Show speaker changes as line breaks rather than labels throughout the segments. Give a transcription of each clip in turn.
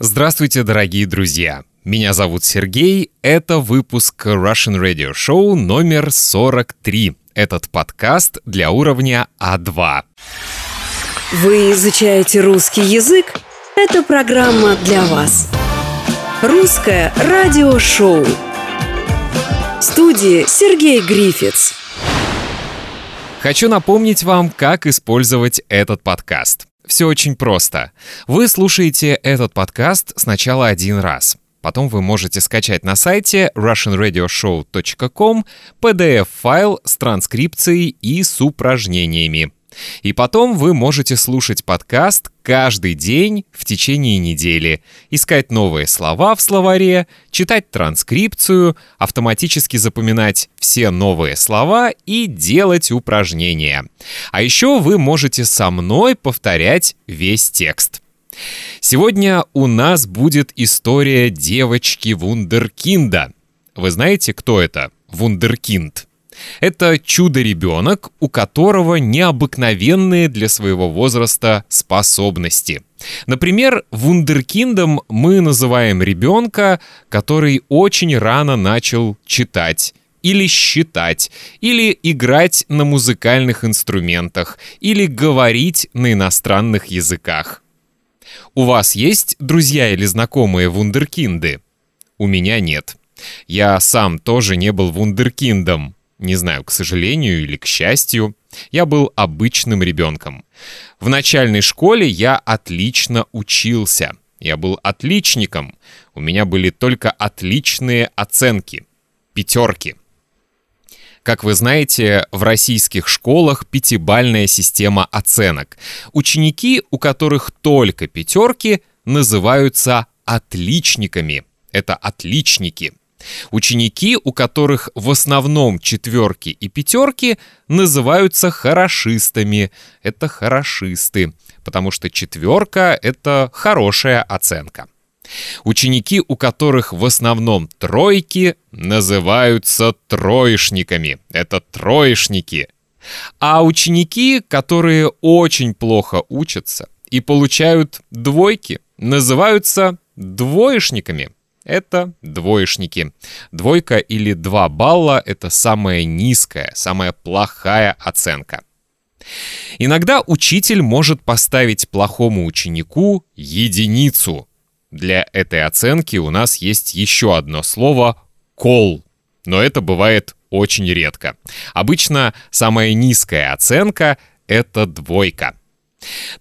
Здравствуйте, дорогие друзья! Меня зовут Сергей, это выпуск Russian Radio Show номер 43. Этот подкаст для уровня А2.
Вы изучаете русский язык? Это программа для вас. Русское радиошоу. В студии Сергей Грифиц.
Хочу напомнить вам, как использовать этот подкаст. Все очень просто. Вы слушаете этот подкаст сначала один раз. Потом вы можете скачать на сайте russianradioshow.com PDF-файл с транскрипцией и с упражнениями. И потом вы можете слушать подкаст каждый день в течение недели, искать новые слова в словаре, читать транскрипцию, автоматически запоминать все новые слова и делать упражнения. А еще вы можете со мной повторять весь текст. Сегодня у нас будет история девочки Вундеркинда. Вы знаете, кто это? Вундеркинд. Это чудо-ребенок, у которого необыкновенные для своего возраста способности. Например, вундеркиндом мы называем ребенка, который очень рано начал читать или считать, или играть на музыкальных инструментах, или говорить на иностранных языках. У вас есть друзья или знакомые вундеркинды? У меня нет. Я сам тоже не был вундеркиндом. Не знаю, к сожалению или к счастью, я был обычным ребенком. В начальной школе я отлично учился. Я был отличником. У меня были только отличные оценки. Пятерки. Как вы знаете, в российских школах пятибальная система оценок. Ученики, у которых только пятерки, называются отличниками. Это отличники. Ученики, у которых в основном четверки и пятерки, называются хорошистами. Это хорошисты, потому что четверка — это хорошая оценка. Ученики, у которых в основном тройки, называются троечниками. Это троечники. А ученики, которые очень плохо учатся и получают двойки, называются двоечниками это двоечники. Двойка или два балла — это самая низкая, самая плохая оценка. Иногда учитель может поставить плохому ученику единицу. Для этой оценки у нас есть еще одно слово «кол», но это бывает очень редко. Обычно самая низкая оценка — это двойка.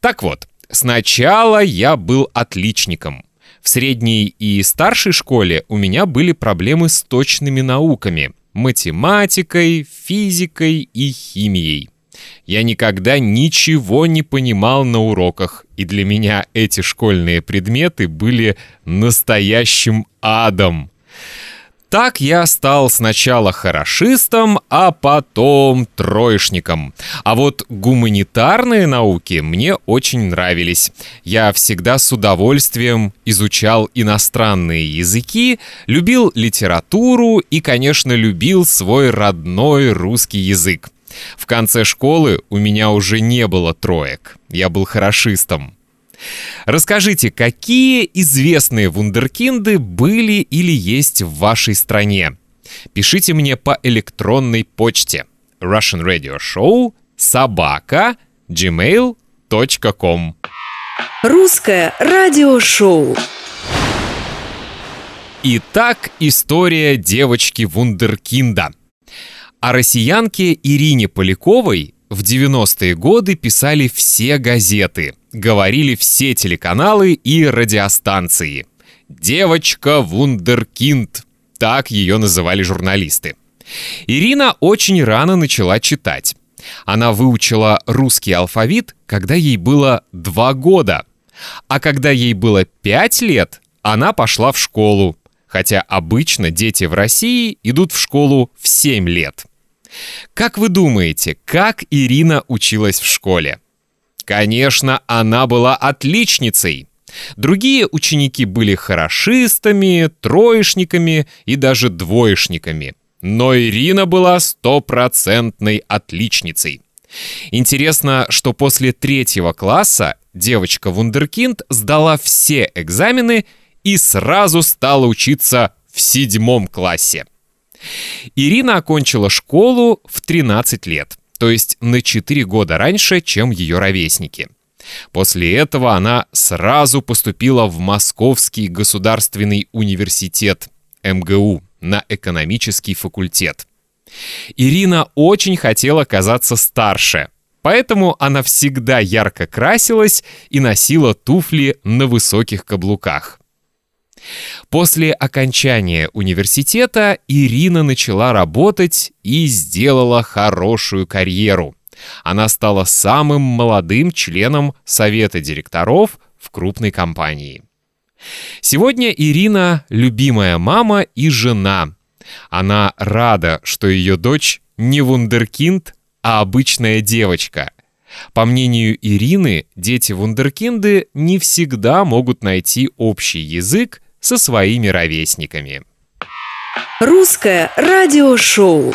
Так вот, сначала я был отличником — в средней и старшей школе у меня были проблемы с точными науками — математикой, физикой и химией. Я никогда ничего не понимал на уроках, и для меня эти школьные предметы были настоящим адом. Так я стал сначала хорошистом, а потом троечником. А вот гуманитарные науки мне очень нравились. Я всегда с удовольствием изучал иностранные языки, любил литературу и, конечно, любил свой родной русский язык. В конце школы у меня уже не было троек. Я был хорошистом. Расскажите, какие известные вундеркинды были или есть в вашей стране? Пишите мне по электронной почте Russian Radio Show собака gmail.com
Русское радиошоу
Итак, история девочки Вундеркинда. О россиянке Ирине Поляковой в 90-е годы писали все газеты, говорили все телеканалы и радиостанции. «Девочка Вундеркинд», так ее называли журналисты. Ирина очень рано начала читать. Она выучила русский алфавит, когда ей было два года. А когда ей было пять лет, она пошла в школу, хотя обычно дети в России идут в школу в 7 лет. Как вы думаете, как Ирина училась в школе? Конечно, она была отличницей. Другие ученики были хорошистами, троечниками и даже двоечниками. Но Ирина была стопроцентной отличницей. Интересно, что после третьего класса девочка Вундеркинд, сдала все экзамены и сразу стала учиться в седьмом классе. Ирина окончила школу в 13 лет, то есть на 4 года раньше, чем ее ровесники. После этого она сразу поступила в Московский государственный университет МГУ на экономический факультет. Ирина очень хотела казаться старше, поэтому она всегда ярко красилась и носила туфли на высоких каблуках. После окончания университета Ирина начала работать и сделала хорошую карьеру. Она стала самым молодым членом совета директоров в крупной компании. Сегодня Ирина – любимая мама и жена. Она рада, что ее дочь не вундеркинд, а обычная девочка. По мнению Ирины, дети-вундеркинды не всегда могут найти общий язык со своими ровесниками.
Русское радиошоу.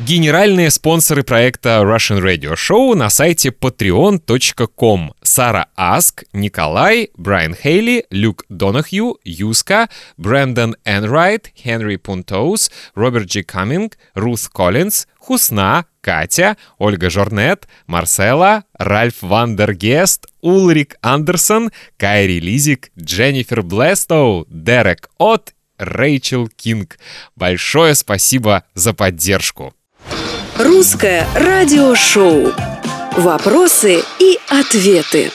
Генеральные спонсоры проекта Russian Radio Show на сайте patreon.com. Сара Аск, Николай, Брайан Хейли, Люк Донахью, Юска, Брэндон Энрайт, Хенри Пунтоус, Роберт Джи Каминг, Рус Коллинз, Хусна, Катя, Ольга Жорнет, Марсела, Ральф Вандергест, Улрик Андерсон, Кайри Лизик, Дженнифер Блестоу, Дерек От, Рэйчел Кинг. Большое спасибо за поддержку.
Русское радиошоу. Вопросы и ответы.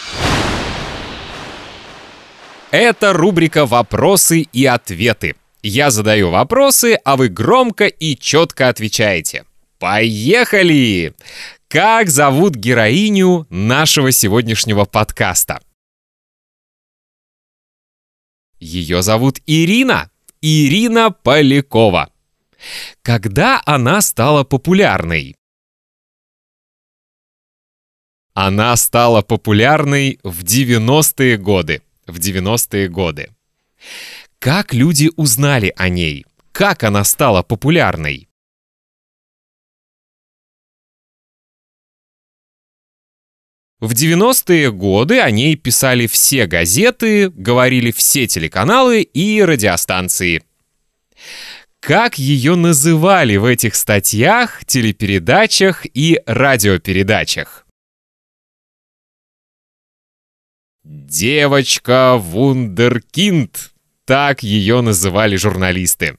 Это рубрика «Вопросы и ответы». Я задаю вопросы, а вы громко и четко отвечаете. Поехали! Как зовут героиню нашего сегодняшнего подкаста? Ее зовут Ирина. Ирина Полякова. Когда она стала популярной? Она стала популярной в 90-е годы. В 90-е годы. Как люди узнали о ней? Как она стала популярной? В 90-е годы о ней писали все газеты, говорили все телеканалы и радиостанции. Как ее называли в этих статьях, телепередачах и радиопередачах? Девочка Вундеркинд. Так ее называли журналисты.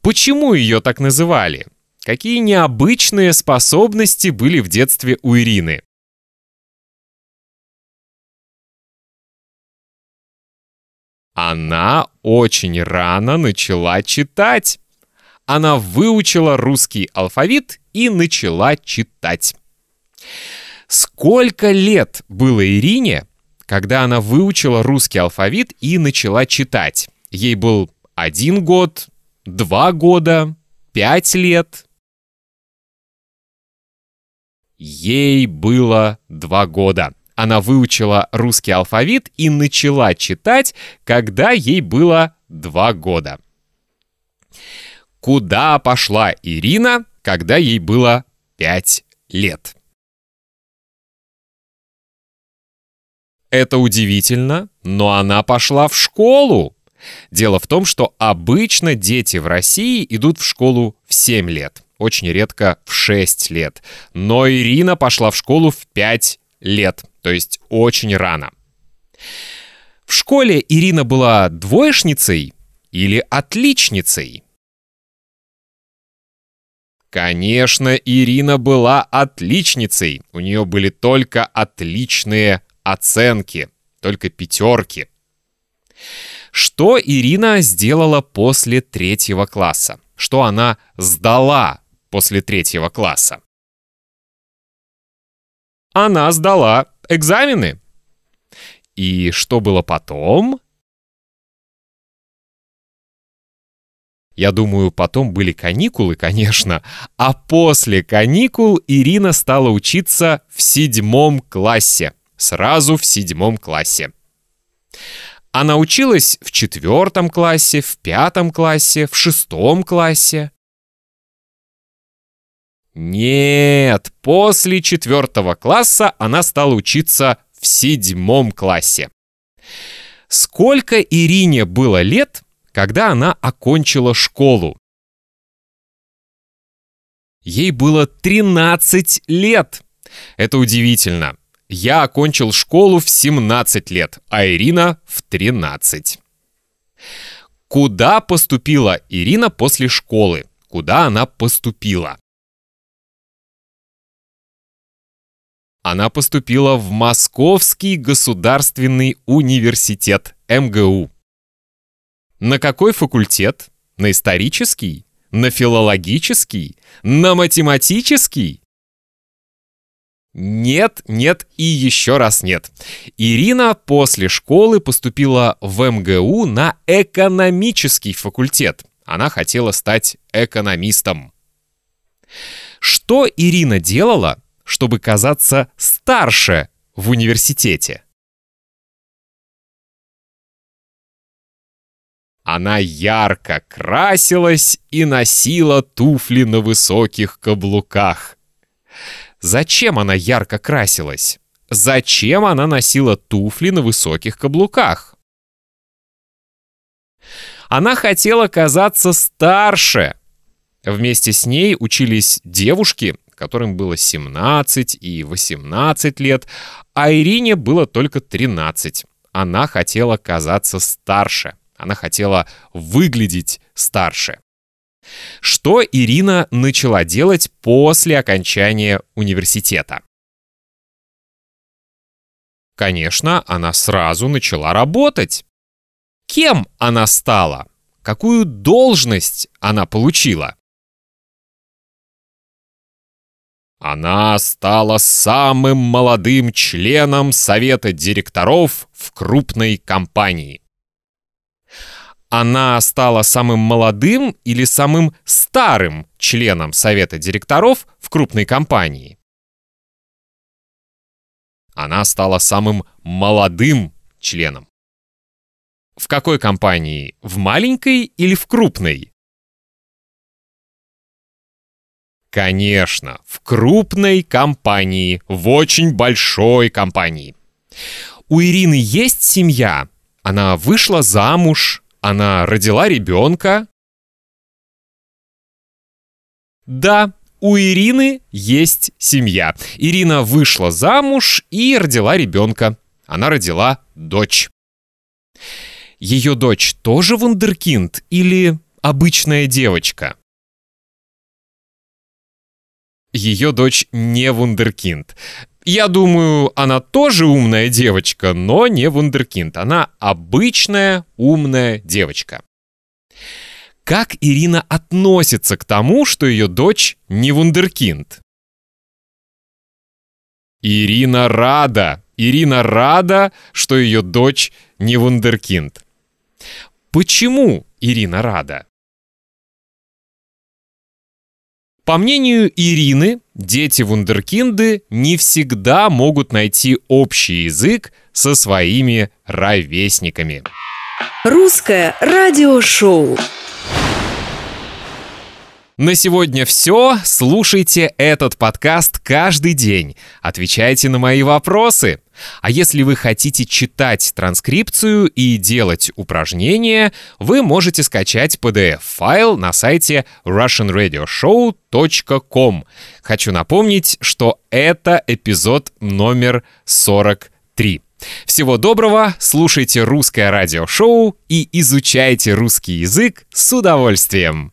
Почему ее так называли? Какие необычные способности были в детстве у Ирины? Она очень рано начала читать. Она выучила русский алфавит и начала читать. Сколько лет было Ирине, когда она выучила русский алфавит и начала читать? Ей был один год, два года, пять лет. Ей было два года она выучила русский алфавит и начала читать, когда ей было два года. Куда пошла Ирина, когда ей было пять лет? Это удивительно, но она пошла в школу. Дело в том, что обычно дети в России идут в школу в 7 лет, очень редко в 6 лет. Но Ирина пошла в школу в 5 лет то есть очень рано. В школе Ирина была двоечницей или отличницей? Конечно, Ирина была отличницей. У нее были только отличные оценки, только пятерки. Что Ирина сделала после третьего класса? Что она сдала после третьего класса? Она сдала экзамены. И что было потом? Я думаю, потом были каникулы, конечно, а после каникул Ирина стала учиться в седьмом классе. Сразу в седьмом классе. Она училась в четвертом классе, в пятом классе, в шестом классе. Нет, после четвертого класса она стала учиться в седьмом классе. Сколько Ирине было лет, когда она окончила школу? Ей было 13 лет. Это удивительно. Я окончил школу в 17 лет, а Ирина в 13. Куда поступила Ирина после школы? Куда она поступила? Она поступила в Московский государственный университет МГУ. На какой факультет? На исторический? На филологический? На математический? Нет, нет и еще раз нет. Ирина после школы поступила в МГУ на экономический факультет. Она хотела стать экономистом. Что Ирина делала, чтобы казаться старше в университете. Она ярко красилась и носила туфли на высоких каблуках. Зачем она ярко красилась? Зачем она носила туфли на высоких каблуках? Она хотела казаться старше. Вместе с ней учились девушки, которым было 17 и 18 лет, а Ирине было только 13. Она хотела казаться старше. Она хотела выглядеть старше. Что Ирина начала делать после окончания университета? Конечно, она сразу начала работать. Кем она стала? Какую должность она получила? Она стала самым молодым членом совета директоров в крупной компании. Она стала самым молодым или самым старым членом совета директоров в крупной компании. Она стала самым молодым членом. В какой компании? В маленькой или в крупной? Конечно, в крупной компании, в очень большой компании. У Ирины есть семья. Она вышла замуж, она родила ребенка. Да, у Ирины есть семья. Ирина вышла замуж и родила ребенка. Она родила дочь. Ее дочь тоже вундеркинд или обычная девочка? Ее дочь не вундеркинд. Я думаю, она тоже умная девочка, но не вундеркинд. Она обычная умная девочка. Как Ирина относится к тому, что ее дочь не вундеркинд? Ирина рада. Ирина рада, что ее дочь не вундеркинд. Почему Ирина рада? По мнению Ирины, дети вундеркинды не всегда могут найти общий язык со своими ровесниками.
Русское радиошоу.
На сегодня все. Слушайте этот подкаст каждый день. Отвечайте на мои вопросы. А если вы хотите читать транскрипцию и делать упражнения, вы можете скачать PDF-файл на сайте russianradioshow.com. Хочу напомнить, что это эпизод номер 43. Всего доброго, слушайте русское радиошоу и изучайте русский язык с удовольствием.